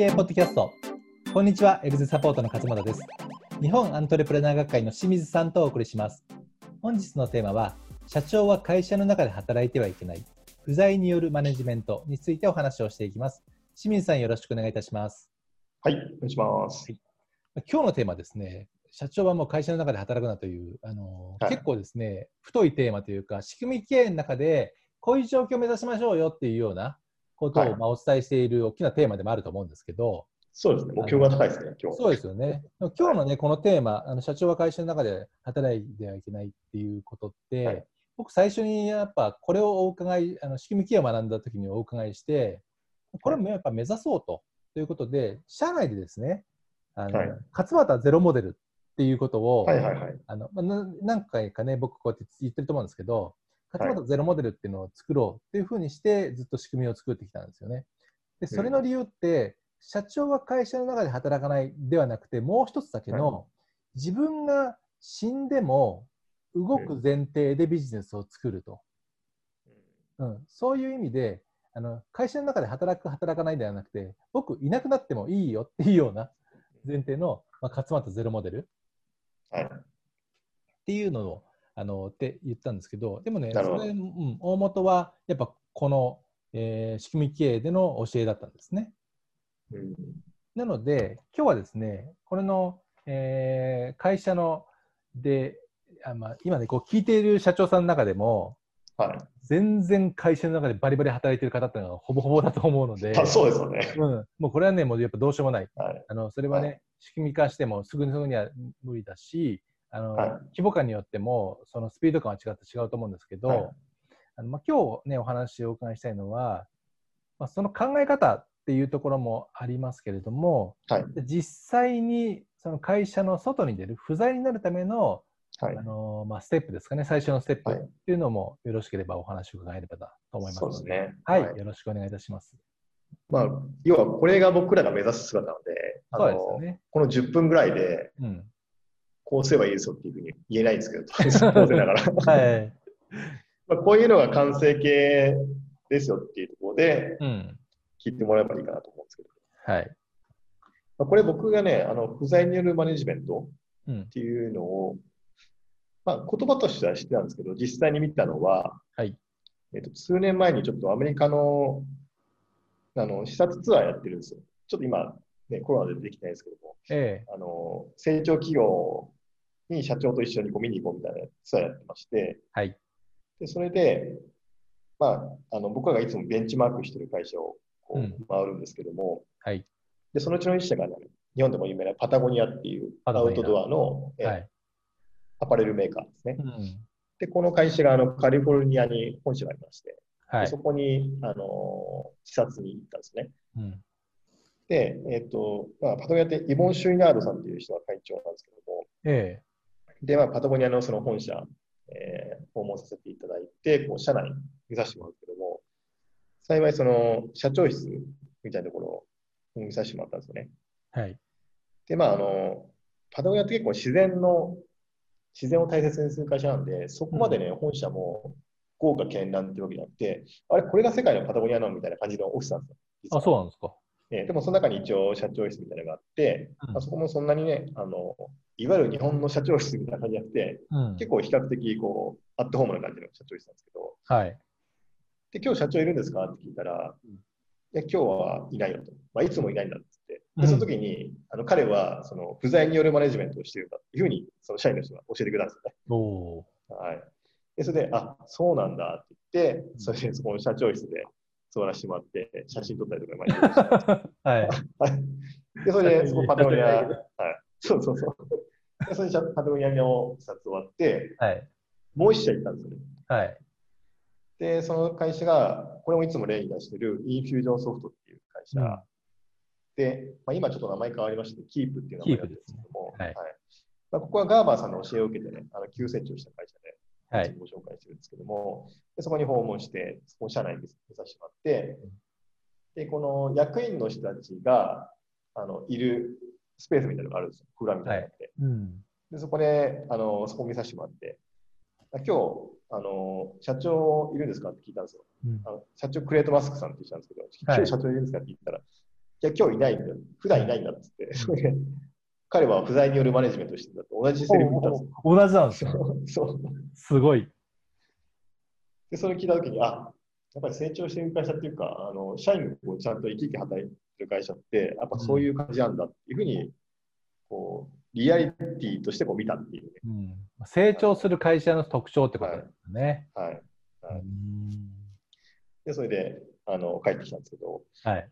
系ポッドキャスト。こんにちは、エグゼサポートの勝又です。日本アントレプレナー学会の清水さんとお送りします。本日のテーマは、社長は会社の中で働いてはいけない、不在によるマネジメントについてお話をしていきます。清水さん、よろしくお願いいたします。はい、お願いします。今日のテーマですね、社長はもう会社の中で働くなという、あのはい結構ですね、太いテーマというか、仕組み経営の中で、こういう状況を目指しましょうよっていうようなことを、はいまあ、お伝えしている大きなテーマでもあると思うんですけど、そうですね、目標が高いですね、今日。そうですよね。今日のね、このテーマ、あの社長は会社の中で働いてはいけないっていうことって、はい僕最初にやっぱこれをお伺い、あの仕組み経営を学んだ時にお伺いして、これもやっぱ目指そうとということで、社内でですね、あのはい勝俣ゼロモデルっていうことを、はいはいはい。あのまあな何回かね、僕こうやって言ってると思うんですけど、はい勝俣ゼロモデルっていうのを作ろうっていうふうにして、ずっと仕組みを作ってきたんですよね。で、それの理由って、社長は会社の中で働かないではなくて、もう一つだけの、は自分が死んでも動く前提でビジネスを作ると。うん、そういう意味で、あの会社の中で働く、働かないではなくて、僕いなくなってもいいよっていうような前提の、まあ、勝俣ゼロモデル。はい。っていうのをあのって言ったんですけど、でもね、それ、うん、大元はやっぱこの、えー仕組み経営での教えだったんですね。うんなので、今日はですね、これの、えー会社ので、あまあ、今ね、こう聞いている社長さんの中でも、はい。全然会社の中でバリバリ働いている方っていうのがほぼほぼだと思うので、あそうですよね。うん、もうこれはね、もうやっぱどうしようもない。はい。あのそれはね、は仕組み化してもすぐにすぐには無理だし、あのはい規模感によってもそのスピード感は違って違うと思うんですけど、はいあのまあ、今日ね、お話をお伺いしたいのは、まあ、その考え方っていうところもありますけれども、はい。実際にその会社の外に出る、不在になるための、はいあ。のまあ、ステップですかね、最初のステップっはいていうのもよろしければお話を伺えればと思いますので、ね。はい、よろしくお願いいたします。まあ、要はこれが僕らが目指す姿なので、あのね。この10分ぐらいで、うん。こうすればいいですよっていうふうに言えないんですけど、当然ながら。はい。まあこういうのが完成形ですよっていうところでうん。聞いてもらえばいいかなと思うんですけど、はい。まあ、これ僕がね、あの不在によるマネジメントうんっ。ていうのを、まあ、言葉としては知ってたんですけど、実際に見たのは、はい。えっと、数年前にちょっとアメリカのあの視察ツアーやってるんですよ。ちょっと今、ね、コロナでできてないですけども、えあの成長企業に社長と一緒にこう見に行こうみたいなツアーやってまして、はい。でそれで、まあ、あの僕らがいつもベンチマークしてる会社をこうんう回るんですけども、はい。でそのうちの一社が、ね、日本でも有名なパタゴニアっていうアウトドアの、えはい。アパレルメーカーですね。うん。で、この会社があのカリフォルニアに本社がありまして、はいでそ。こに、あの視察に行ったんですね。うん。で、えっ、と、まあ、パタゴニアってイボン・シュイナードさんという人が会長なんですけども、えで、まあ、パタゴニアのその本社、えー訪問させていただいて、こう社内見させてもらうんですけども、幸いその社長室みたいなところを見させてもらったんですよね。えはい。で、まあ、あの、パタゴニアって結構自然の、自然を大切にする会社なんで、そこまでね、本社も豪華絢爛っていうわけじゃなくて、あれ、これが世界のパタゴニアなのみたいな感じのオフィスなんですよ。あ、そうなんですか。えーでも、その中に一応社長室みたいなのがあって、うんまあそこもそんなにね、あの、いわゆる日本の社長室みたいな感じじゃなくて、うん。結構比較的こう、アットホームな感じの社長室なんですけど、はい。で、今日社長いるんですか？って聞いたら、うんいや、今日はいないよと。まあ、いつもいないんだっつって。うんで、その時に、あの彼は、その、不在によるマネジメントをしているんだっていうふうに、その社員の人が教えてくれたんですよね。おおはい。で、それで、あ、そうなんだって言ってう、んそれでそこの社長室で座らせてもらって、写真撮ったりとか、まあいろいろしてましたー。はい。はい。で、それで、そこパタゴニア、いいはい。そうそうそう。で、それでパタゴニアの視察終わって、はい。もう一社行ったんですよね。はい。で、その会社が、これもいつも例に出してる、インフュージョンソフトっていう会社、うんで、まあ、今ちょっと名前変わりまして、キープっていう名前なんですけども、Keep ですねはいまあ、ここはガーバーさんの教えを受けてね、あの急成長した会社で、はい。ご紹介してるんですけども、でそこに訪問して、そこの社内に見させてもらって、で、この役員の人たちがあのいるスペースみたいなのがあるんですよ、空欄みたいなのって。うん。で、そこで、あの、そこ見させてもらって、あ今日、あの、社長いるんですかって聞いたんですよ。うんあの社長クレートマスクさんって言ったんですけど、はい今日社長いるんですかって言ったら、や、今日いないんだ。普段いないんだっつって、それで彼は不在によるマネジメントをしてたと同じセリフ言ったんですよ。同じなんですよ。そうすごい。で、それ聞いたときに、あ、やっぱり成長してる会社っていうか、あの社員がこうちゃんと生き生き働いてる会社って、やっぱそういう感じなんだっていうふうに、こう、リアリティとしてこう見たっていうね。うん、成長する会社の特徴ってことですね。はい。はいうんで、それで、あの、帰ってきたんですけど、はい。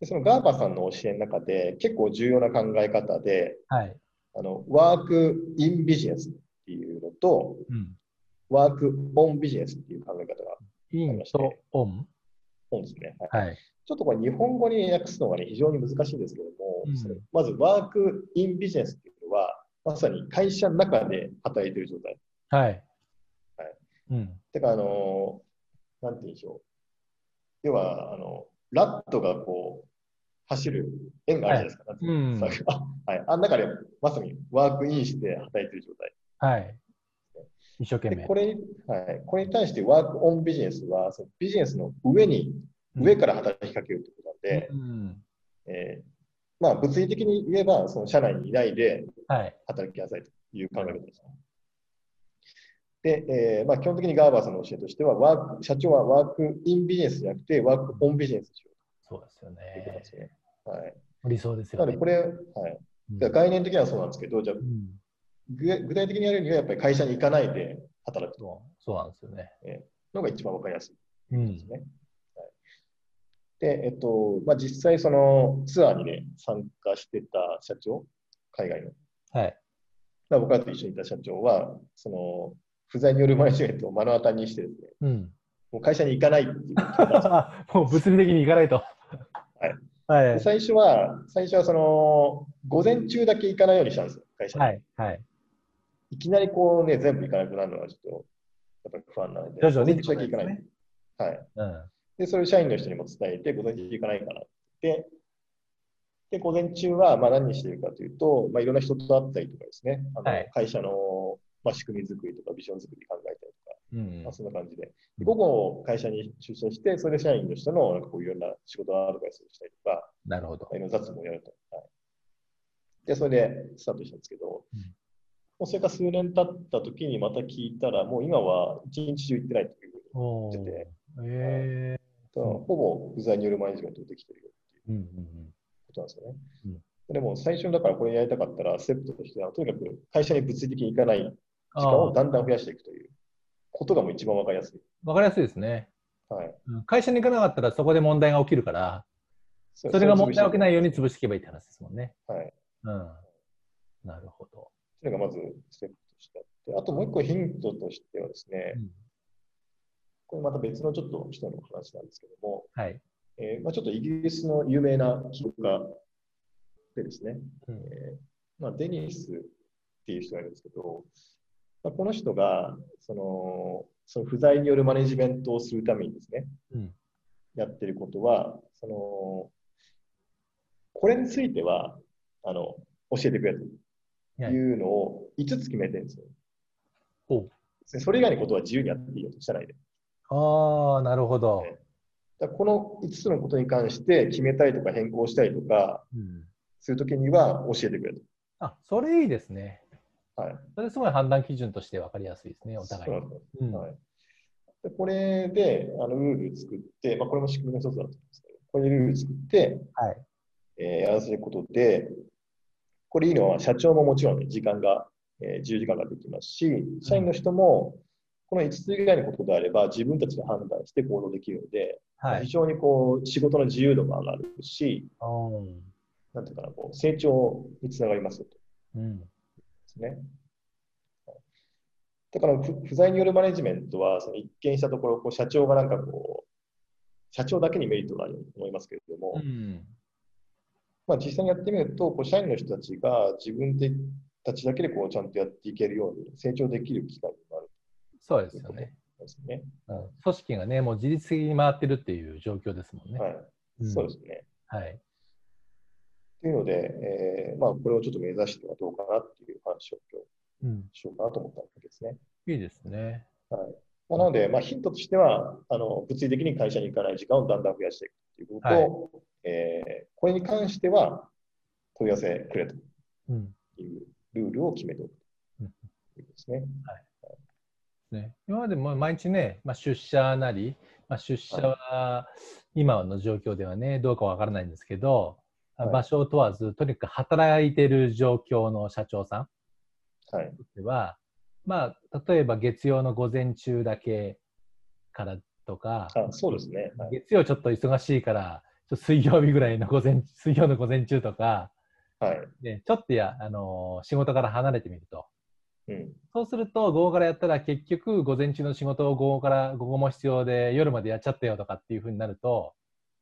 でそのガーバさんの教えの中で結構重要な考え方で、はい。あの、ワークインビジネスっていうのと、うん。ワークオンビジネスっていう考え方がインとオン？多いんですね。はいはい。ちょっとこれ日本語に訳すのがね、非常に難しいんですけども、うんそれまずワークインビジネスっていうのは、まさに会社の中で働いている状態。はい。はい。うん。てか、あのーなんて言うんでしょう。要は、あの、ラットがこう、走る円があるじゃないですか。はい。あの中で、まさにワークインして働いている状態。はい。一生懸で、命こ。れに、はい。これに対してワークオンビジネスは、そのビジネスの上に、上から働きかけるということなんで、うん。えーまあ、物理的に言えば、その社内にいないではい。働きなさいという考え方です。で、えーまあ、基本的にガーバーさんの教えとしては、ワーク社長はワークインビジネスじゃなくて、ワークオンビジネスしよそうですようということねで。すね。はい。理想ですよね。なので、これ、はい。概念的にはそうなんですけど、じゃあうん具具体的にやるには、やっぱり会社に行かないで働くそうそうなんですよね。のが一番わかりやすい。うんです。ね。はい、で、えっと、まあ、実際そのツアーにね、参加してた社長、海外の。はい。まあ僕らと一緒にいた社長は、その、不在によるマネジメントを目の当たりにしてですね、うん。もう会社に行かないっていう もう物理的に行かないと。はい。最初は、最初はその、午前中だけ行かないようにしたんですよ、会社に。はい。はい。いきなりこうね、全部行かなくなるのはちょっと、やっぱり不安なので、徐々に午前中だけ行かない。はい。うん。で、それを社員の人にも伝えて、午前中行かないからって。で、午前中はまあ何しているかというと、まあ、いろんな人と会ったりとかですね、あのはい会社の、まあ、仕組み作りとかビジョン作り考うんまあ、そんな感じで。で午後、会社に出社して、それで社員の人のなんかこういろんな仕事のアドバイスをしたりとか、なるほど。雑務をやると。はい、で、それでスタートしたんですけど、うん。もうそれから数年経った時にまた聞いたら、もう今は一日中行ってないというふうにお言ってて、えだからほぼ不在によるマネジメントできてるよっていうー。うんうん。ことなんですよね。うん。でも最初にだからこれやりたかったら、ステップとしては、とにかく会社に物理的に行かない時うん。間をあだんだん増やしていくということがもう一番わかりやすい。あ、わかりやすいですね。はい。うん会社に行かなかったらそこで問題が起きるから、そそれが問題起きないように。に潰していけばいいって話ですもんね。はい。うん。なるほど。それがまずステップとしてあって、あともう一個ヒントとしてはですね、うんこれまた別のちょっと人の話なんですけども、はい。えーまあ、ちょっとイギリスの有名な記録家でですね、うんえーまあ、デニスっていう人がいるんですけど、まあ、この人がそのその不在によるマネジメントをするためにですね、うんやってることは、そのこれについてはあの教えてくれとはいいうのを5つ決めてるんですよ。それ以外のことは自由にやっていいよと、社内で。ああ、なるほど。だこの5つのことに関して決めたりとか変更したりとかうん、するときには教えてくれと。あ、それいいですね。はい。それすごい判断基準として分かりやすいですね、お互いにはい、でこれであのルール作って、まあ、これも仕組みの一つだと思うんですけど、これでルール作って、はい。えーやらせることで、これいいのは社長ももちろん、ね、時間が、えー自由時間ができますし、社員の人もこの5つ以外のことであれば自分たちで判断して行動できるので、はい。非常にこう仕事の自由度が上がるし、なんていうかな、こう成長につながりますよと。うん。ですね。だから不不在によるマネジメントは、その一見したところ、こう社長がなんかこう、社長だけにメリットがあると思いますけれども、うん。まあ、実際にやってみると、こう社員の人たちが自分でたちだけでこうちゃんとやっていけるように成長できる機会になるそうですよね。んですね。うん組織がね、もう自律的に回ってるっていう状況ですもんね。はい。うんそうですね。はい。というので、えーまあ、これをちょっと目指してはどうかなっていう話を今日うん。しようかなと思ったわけですね。いいですね。はい。まあ、なので、まあ、ヒントとしてはあの、物理的に会社に行かない時間をだんだん増やしていくということと、はいえーこれに関しては問い合わせくれとうんいうルールを決めておくうんということですね。ね、今までも毎日ね、まあ、出社なり、まあ、出社は今の状況ではね、どうかわからないんですけど、はい場所を問わず、とにかく働いてる状況の社長さんはい。では、まあ、例えば月曜の午前中だけからとか、あそうですね。はい。月曜ちょっと忙しいから、水曜日ぐらいの午前、水曜の午前中とか、はい。でちょっとや、あのー仕事から離れてみると。うん。そうすると、午後からやったら結局、午前中の仕事を午後から、午後も必要で夜までやっちゃったよとかっていうふうになると、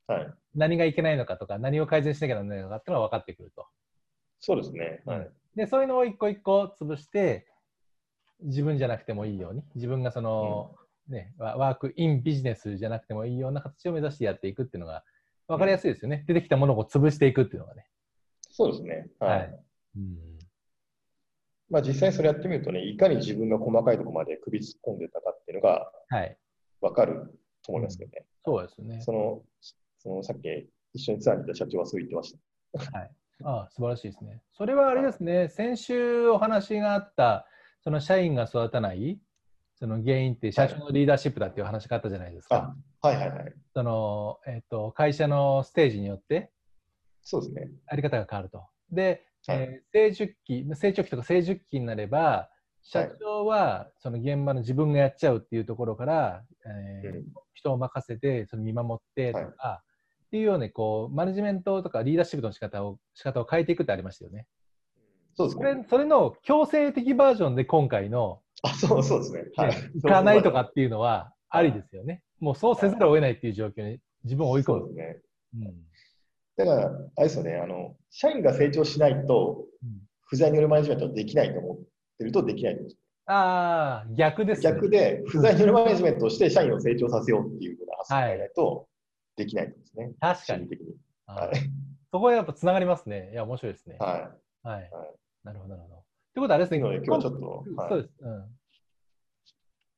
はい。何がいけないのかとか、何を改善しなきゃならないのかっていうのが分かってくると。そうですね。はい。で、そういうのを一個一個潰して、自分じゃなくてもいいように、自分がその、ね、ワワークインビジネスじゃなくてもいいような形を目指してやっていくっていうのが分かりやすいですよね。出てきたものを潰していくっていうのがね。そうですね。はい。はいうんまあ実際それやってみるとね、いかに自分が細かいところまで首突っ込んでたかっていうのがはい。分かると思いますけどね。そうですね。その、そのさっき一緒にツアーにいた社長はそう言ってました。はい。ああ、素晴らしいですね。それはあれですね、先週お話があった、その社員が育たない、その原因って社長のリーダーシップだっていう話があったじゃないですか。あ、はいはいはい。その、えっ、と、会社のステージによってそうですね。あり方が変わると。で、はいえー成熟期、成長期とか成熟期になれば、社長はその現場の自分がやっちゃうっていうところから、えーうん人を任せてその見守ってとか、っていうようにこうマネジメントとかリーダーシップの仕方を仕方を変えていくってありましたよね。そうですそれね。それの強制的バージョンで今回の、あ、そうそうですね。はいね。行かないとかっていうのはありですよね。もうそうせざるを得ないっていう状況に自分を追い込む。そうですね。うんだから、あれですよね、あの、社員が成長しないとうん、不在によるマネジメントはできないと思ってるとできないああ、逆ですね。逆で、不在によるマネジメントをして社員を成長させようっていうような発想を変えないとできないですね。確かに。に。はい。そこはやっぱつながりますね。いや、面白いですね。ははい。はいなるほど、なるほど。ってことはあれですい。ね。今日はちょっと、はいそうです。うん。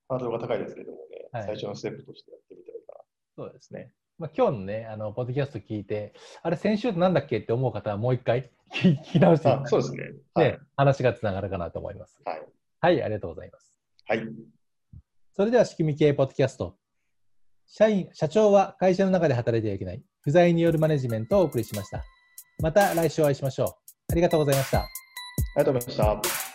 ハードルが高いですけれどもね、はい最初のステップとしてやってみたらいいかそうですね。まあ、今日のね、あの、ポッドキャスト聞いて、あれ、先週なんだっけって思う方はもう一回聞 聞き直してそうですね。はい。ね、話がつながるかなと思います。はい。はい、ありがとうございます。はい。それでは、仕組み系ポッドキャスト。社員、社長は会社の中で働いてはいけない。不在によるマネジメントをお送りしました。また来週お会いしましょう。ありがとうございました。ありがとうございました。